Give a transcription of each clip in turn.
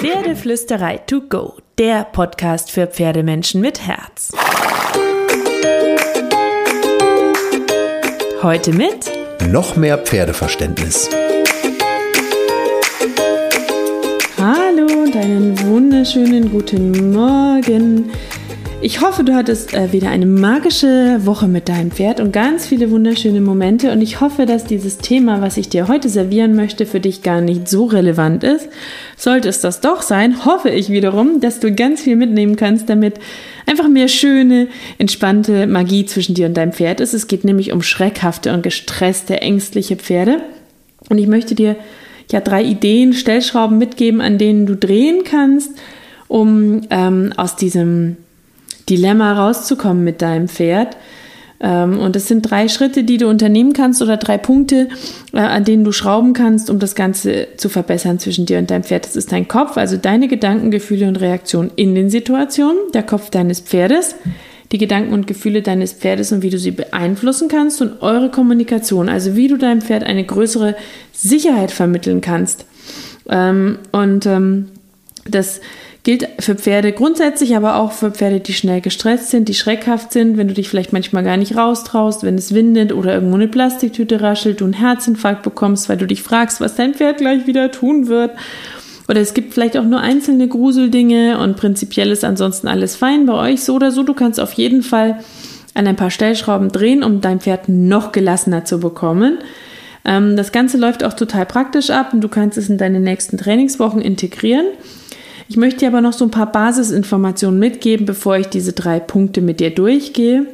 Pferdeflüsterei to go, der Podcast für Pferdemenschen mit Herz. Heute mit noch mehr Pferdeverständnis. Hallo und einen wunderschönen guten Morgen. Ich hoffe, du hattest äh, wieder eine magische Woche mit deinem Pferd und ganz viele wunderschöne Momente. Und ich hoffe, dass dieses Thema, was ich dir heute servieren möchte, für dich gar nicht so relevant ist. Sollte es das doch sein, hoffe ich wiederum, dass du ganz viel mitnehmen kannst, damit einfach mehr schöne, entspannte Magie zwischen dir und deinem Pferd ist. Es geht nämlich um schreckhafte und gestresste, ängstliche Pferde. Und ich möchte dir ja drei Ideen, Stellschrauben mitgeben, an denen du drehen kannst, um ähm, aus diesem Dilemma rauszukommen mit deinem Pferd. Ähm, und es sind drei Schritte, die du unternehmen kannst oder drei Punkte, äh, an denen du schrauben kannst, um das Ganze zu verbessern zwischen dir und deinem Pferd. Das ist dein Kopf, also deine Gedanken, Gefühle und Reaktionen in den Situationen, der Kopf deines Pferdes, die Gedanken und Gefühle deines Pferdes und wie du sie beeinflussen kannst und eure Kommunikation, also wie du deinem Pferd eine größere Sicherheit vermitteln kannst. Ähm, und ähm, das Gilt für Pferde grundsätzlich, aber auch für Pferde, die schnell gestresst sind, die schreckhaft sind, wenn du dich vielleicht manchmal gar nicht raustraust, wenn es windet oder irgendwo eine Plastiktüte raschelt, du einen Herzinfarkt bekommst, weil du dich fragst, was dein Pferd gleich wieder tun wird. Oder es gibt vielleicht auch nur einzelne Gruseldinge und prinzipiell ist ansonsten alles fein bei euch so oder so. Du kannst auf jeden Fall an ein paar Stellschrauben drehen, um dein Pferd noch gelassener zu bekommen. Ähm, das Ganze läuft auch total praktisch ab und du kannst es in deine nächsten Trainingswochen integrieren. Ich möchte dir aber noch so ein paar Basisinformationen mitgeben, bevor ich diese drei Punkte mit dir durchgehe,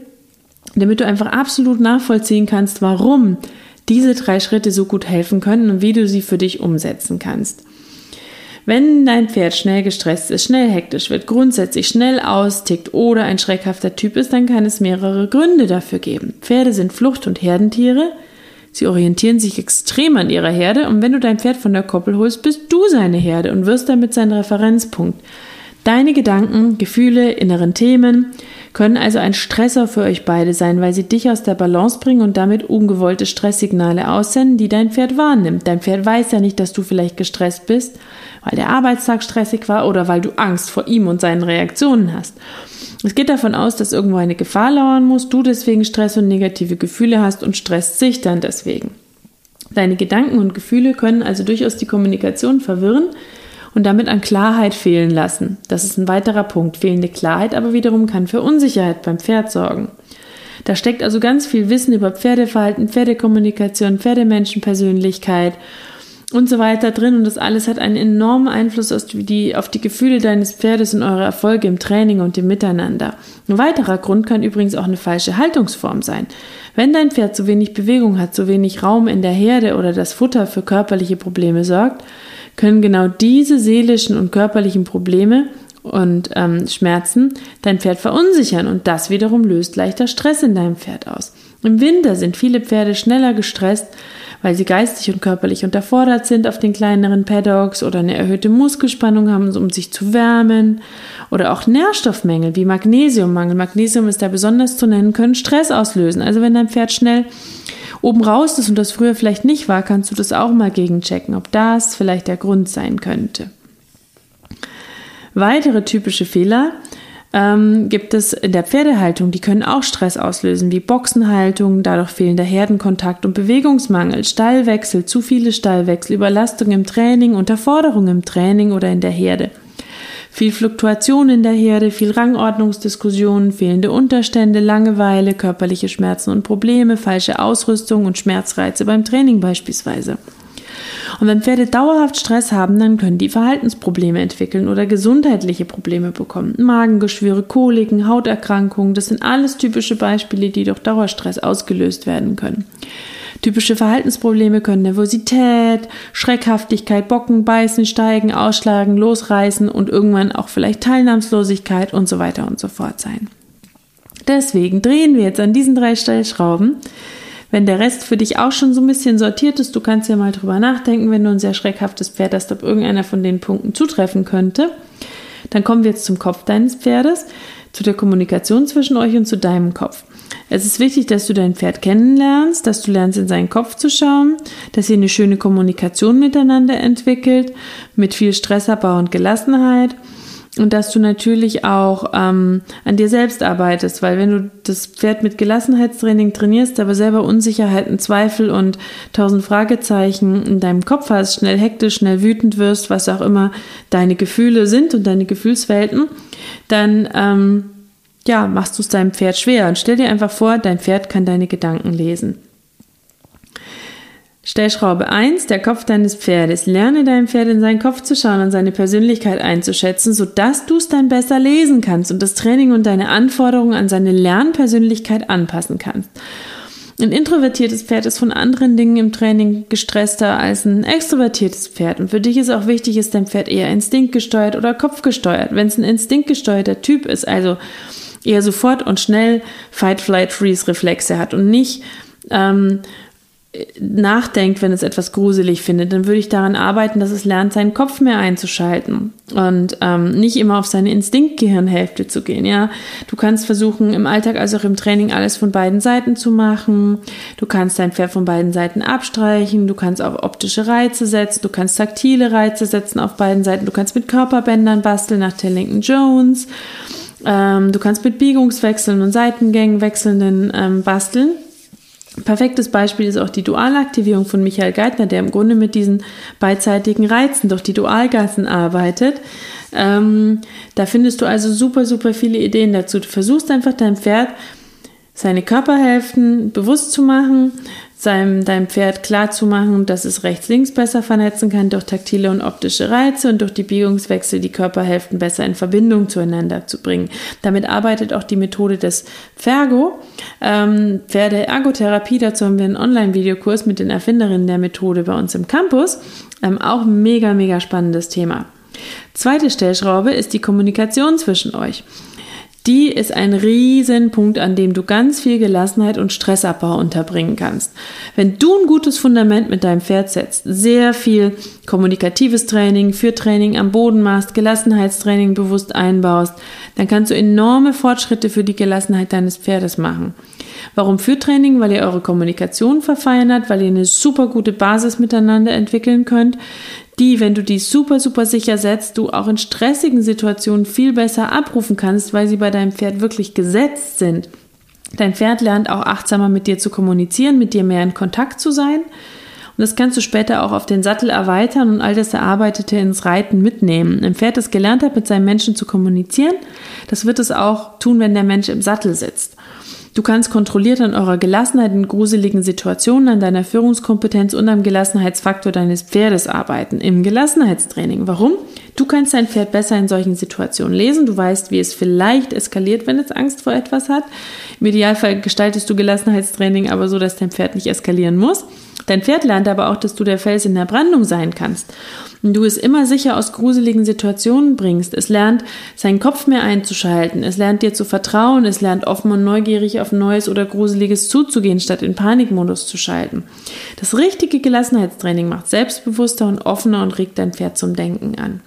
damit du einfach absolut nachvollziehen kannst, warum diese drei Schritte so gut helfen können und wie du sie für dich umsetzen kannst. Wenn dein Pferd schnell gestresst ist, schnell hektisch wird, grundsätzlich schnell austickt oder ein schreckhafter Typ ist, dann kann es mehrere Gründe dafür geben. Pferde sind Flucht- und Herdentiere. Sie orientieren sich extrem an ihrer Herde und wenn du dein Pferd von der Koppel holst, bist du seine Herde und wirst damit sein Referenzpunkt. Deine Gedanken, Gefühle, inneren Themen können also ein Stressor für euch beide sein, weil sie dich aus der Balance bringen und damit ungewollte Stresssignale aussenden, die dein Pferd wahrnimmt. Dein Pferd weiß ja nicht, dass du vielleicht gestresst bist, weil der Arbeitstag stressig war oder weil du Angst vor ihm und seinen Reaktionen hast. Es geht davon aus, dass irgendwo eine Gefahr lauern muss, du deswegen Stress und negative Gefühle hast und stresst sich dann deswegen. Deine Gedanken und Gefühle können also durchaus die Kommunikation verwirren und damit an Klarheit fehlen lassen. Das ist ein weiterer Punkt. Fehlende Klarheit aber wiederum kann für Unsicherheit beim Pferd sorgen. Da steckt also ganz viel Wissen über Pferdeverhalten, Pferdekommunikation, Pferdemenschenpersönlichkeit und so weiter drin. Und das alles hat einen enormen Einfluss auf die, auf die Gefühle deines Pferdes und eure Erfolge im Training und im Miteinander. Ein weiterer Grund kann übrigens auch eine falsche Haltungsform sein. Wenn dein Pferd zu wenig Bewegung hat, zu wenig Raum in der Herde oder das Futter für körperliche Probleme sorgt, können genau diese seelischen und körperlichen Probleme und ähm, Schmerzen dein Pferd verunsichern und das wiederum löst leichter Stress in deinem Pferd aus. Im Winter sind viele Pferde schneller gestresst, weil sie geistig und körperlich unterfordert sind auf den kleineren Paddocks oder eine erhöhte Muskelspannung haben, um sich zu wärmen. Oder auch Nährstoffmängel wie Magnesiummangel. Magnesium ist da besonders zu nennen, können Stress auslösen. Also wenn dein Pferd schnell oben raus ist und das früher vielleicht nicht war, kannst du das auch mal gegenchecken, ob das vielleicht der Grund sein könnte. Weitere typische Fehler ähm, gibt es in der Pferdehaltung, die können auch Stress auslösen, wie Boxenhaltung, dadurch fehlender Herdenkontakt und Bewegungsmangel, Stallwechsel, zu viele Stallwechsel, Überlastung im Training, Unterforderung im Training oder in der Herde. Viel Fluktuation in der Herde, viel Rangordnungsdiskussionen, fehlende Unterstände, Langeweile, körperliche Schmerzen und Probleme, falsche Ausrüstung und Schmerzreize beim Training beispielsweise. Und wenn Pferde dauerhaft Stress haben, dann können die Verhaltensprobleme entwickeln oder gesundheitliche Probleme bekommen. Magengeschwüre, Koliken, Hauterkrankungen, das sind alles typische Beispiele, die durch Dauerstress ausgelöst werden können. Typische Verhaltensprobleme können Nervosität, Schreckhaftigkeit, Bocken, Beißen, Steigen, Ausschlagen, Losreißen und irgendwann auch vielleicht Teilnahmslosigkeit und so weiter und so fort sein. Deswegen drehen wir jetzt an diesen drei Stellschrauben, wenn der Rest für dich auch schon so ein bisschen sortiert ist, du kannst ja mal drüber nachdenken, wenn du ein sehr schreckhaftes Pferd hast, ob irgendeiner von den Punkten zutreffen könnte. Dann kommen wir jetzt zum Kopf deines Pferdes, zu der Kommunikation zwischen euch und zu deinem Kopf. Es ist wichtig, dass du dein Pferd kennenlernst, dass du lernst, in seinen Kopf zu schauen, dass ihr eine schöne Kommunikation miteinander entwickelt, mit viel Stressabbau und Gelassenheit und dass du natürlich auch ähm, an dir selbst arbeitest, weil wenn du das Pferd mit Gelassenheitstraining trainierst, aber selber Unsicherheiten, Zweifel und tausend Fragezeichen in deinem Kopf hast, schnell hektisch, schnell wütend wirst, was auch immer deine Gefühle sind und deine Gefühlswelten, dann ähm, ja, machst du es deinem Pferd schwer und stell dir einfach vor, dein Pferd kann deine Gedanken lesen. Stellschraube 1, der Kopf deines Pferdes. Lerne deinem Pferd in seinen Kopf zu schauen und seine Persönlichkeit einzuschätzen, sodass du es dann besser lesen kannst und das Training und deine Anforderungen an seine Lernpersönlichkeit anpassen kannst. Ein introvertiertes Pferd ist von anderen Dingen im Training gestresster als ein extrovertiertes Pferd. Und für dich ist auch wichtig, ist dein Pferd eher instinktgesteuert oder kopfgesteuert. Wenn es ein instinktgesteuerter Typ ist, also eher sofort und schnell Fight-Flight-Freeze-Reflexe hat und nicht ähm, nachdenkt, wenn es etwas gruselig findet, dann würde ich daran arbeiten, dass es lernt, seinen Kopf mehr einzuschalten und ähm, nicht immer auf seine Instinktgehirnhälfte zu gehen. Ja, du kannst versuchen, im Alltag als auch im Training alles von beiden Seiten zu machen. Du kannst dein Pferd von beiden Seiten abstreichen. Du kannst auch optische Reize setzen. Du kannst taktile Reize setzen auf beiden Seiten. Du kannst mit Körperbändern basteln nach Tellington Jones. Ähm, du kannst mit Biegungswechseln und Seitengängen wechselnden ähm, basteln. Perfektes Beispiel ist auch die Dualaktivierung von Michael Geithner, der im Grunde mit diesen beidseitigen Reizen durch die Dualgassen arbeitet. Ähm, da findest du also super, super viele Ideen dazu. Du versuchst einfach deinem Pferd seine Körperhälften bewusst zu machen, seinem, deinem Pferd klarzumachen, dass es rechts-links besser vernetzen kann durch taktile und optische Reize und durch die Biegungswechsel die Körperhälften besser in Verbindung zueinander zu bringen. Damit arbeitet auch die Methode des Fergo, ähm, Pferde-Ergotherapie. Dazu haben wir einen Online-Videokurs mit den Erfinderinnen der Methode bei uns im Campus. Ähm, auch mega, mega spannendes Thema. Zweite Stellschraube ist die Kommunikation zwischen euch die ist ein Riesenpunkt, an dem du ganz viel Gelassenheit und Stressabbau unterbringen kannst. Wenn du ein gutes Fundament mit deinem Pferd setzt, sehr viel kommunikatives Training, für Training am Boden machst, Gelassenheitstraining bewusst einbaust, dann kannst du enorme Fortschritte für die Gelassenheit deines Pferdes machen. Warum für Training? Weil ihr eure Kommunikation verfeinert, weil ihr eine super gute Basis miteinander entwickeln könnt, die, wenn du die super, super sicher setzt, du auch in stressigen Situationen viel besser abrufen kannst, weil sie bei deinem Pferd wirklich gesetzt sind. Dein Pferd lernt auch achtsamer mit dir zu kommunizieren, mit dir mehr in Kontakt zu sein. Und das kannst du später auch auf den Sattel erweitern und all das Erarbeitete ins Reiten mitnehmen. Ein Pferd, das gelernt hat, mit seinem Menschen zu kommunizieren, das wird es auch tun, wenn der Mensch im Sattel sitzt. Du kannst kontrolliert an eurer Gelassenheit in gruseligen Situationen, an deiner Führungskompetenz und am Gelassenheitsfaktor deines Pferdes arbeiten. Im Gelassenheitstraining. Warum? Du kannst dein Pferd besser in solchen Situationen lesen. Du weißt, wie es vielleicht eskaliert, wenn es Angst vor etwas hat. Im Idealfall gestaltest du Gelassenheitstraining aber so, dass dein Pferd nicht eskalieren muss. Dein Pferd lernt aber auch, dass du der Fels in der Brandung sein kannst. Und du es immer sicher aus gruseligen Situationen bringst. Es lernt, seinen Kopf mehr einzuschalten. Es lernt dir zu vertrauen. Es lernt offen und neugierig auf Neues oder Gruseliges zuzugehen, statt in Panikmodus zu schalten. Das richtige Gelassenheitstraining macht selbstbewusster und offener und regt dein Pferd zum Denken an.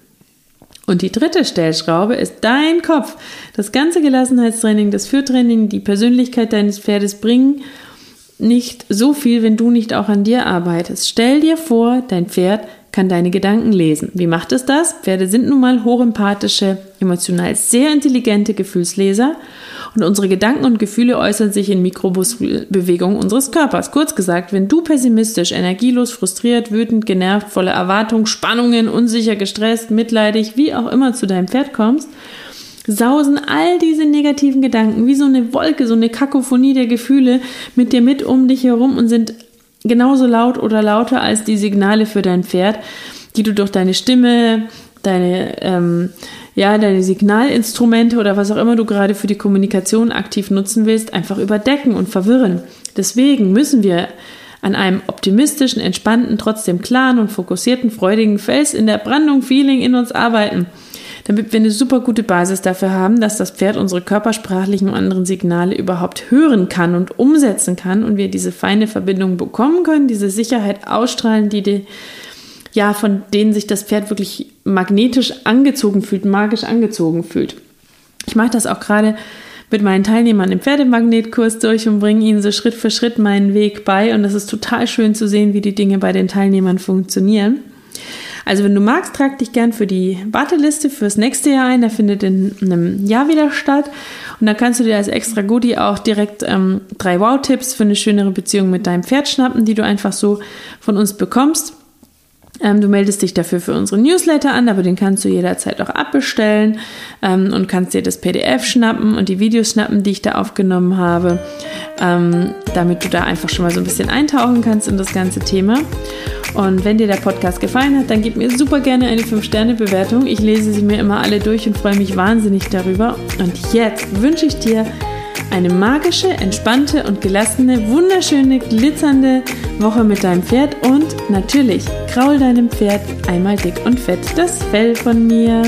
Und die dritte Stellschraube ist dein Kopf. Das ganze Gelassenheitstraining, das Führtraining, die Persönlichkeit deines Pferdes bringen nicht so viel, wenn du nicht auch an dir arbeitest. Stell dir vor, dein Pferd kann deine Gedanken lesen. Wie macht es das? Pferde sind nun mal hochempathische, emotional sehr intelligente Gefühlsleser und unsere Gedanken und Gefühle äußern sich in Mikrobusbewegungen unseres Körpers. Kurz gesagt, wenn du pessimistisch, energielos, frustriert, wütend, genervt, voller Erwartung, Spannungen, unsicher, gestresst, mitleidig, wie auch immer zu deinem Pferd kommst, sausen all diese negativen Gedanken wie so eine Wolke, so eine Kakophonie der Gefühle mit dir mit um dich herum und sind genauso laut oder lauter als die Signale für dein Pferd, die du durch deine Stimme, deine, ähm, ja, deine Signalinstrumente oder was auch immer du gerade für die Kommunikation aktiv nutzen willst, einfach überdecken und verwirren. Deswegen müssen wir an einem optimistischen, entspannten, trotzdem klaren und fokussierten, freudigen Fels in der Brandung Feeling in uns arbeiten damit wir eine super gute Basis dafür haben, dass das Pferd unsere körpersprachlichen und anderen Signale überhaupt hören kann und umsetzen kann und wir diese feine Verbindung bekommen können, diese Sicherheit ausstrahlen, die die ja, von denen sich das Pferd wirklich magnetisch angezogen fühlt, magisch angezogen fühlt. Ich mache das auch gerade mit meinen Teilnehmern im Pferdemagnetkurs durch und bringe ihnen so Schritt für Schritt meinen Weg bei. Und es ist total schön zu sehen, wie die Dinge bei den Teilnehmern funktionieren. Also wenn du magst, trag dich gern für die Warteliste fürs nächste Jahr ein. Der findet in einem Jahr wieder statt. Und dann kannst du dir als extra Goodie auch direkt ähm, drei Wow-Tipps für eine schönere Beziehung mit deinem Pferd schnappen, die du einfach so von uns bekommst. Ähm, du meldest dich dafür für unsere Newsletter an, aber den kannst du jederzeit auch abbestellen ähm, und kannst dir das PDF schnappen und die Videos schnappen, die ich da aufgenommen habe, ähm, damit du da einfach schon mal so ein bisschen eintauchen kannst in das ganze Thema. Und wenn dir der Podcast gefallen hat, dann gib mir super gerne eine 5-Sterne-Bewertung. Ich lese sie mir immer alle durch und freue mich wahnsinnig darüber. Und jetzt wünsche ich dir eine magische, entspannte und gelassene, wunderschöne, glitzernde Woche mit deinem Pferd und natürlich kraul deinem Pferd einmal dick und fett das Fell von mir.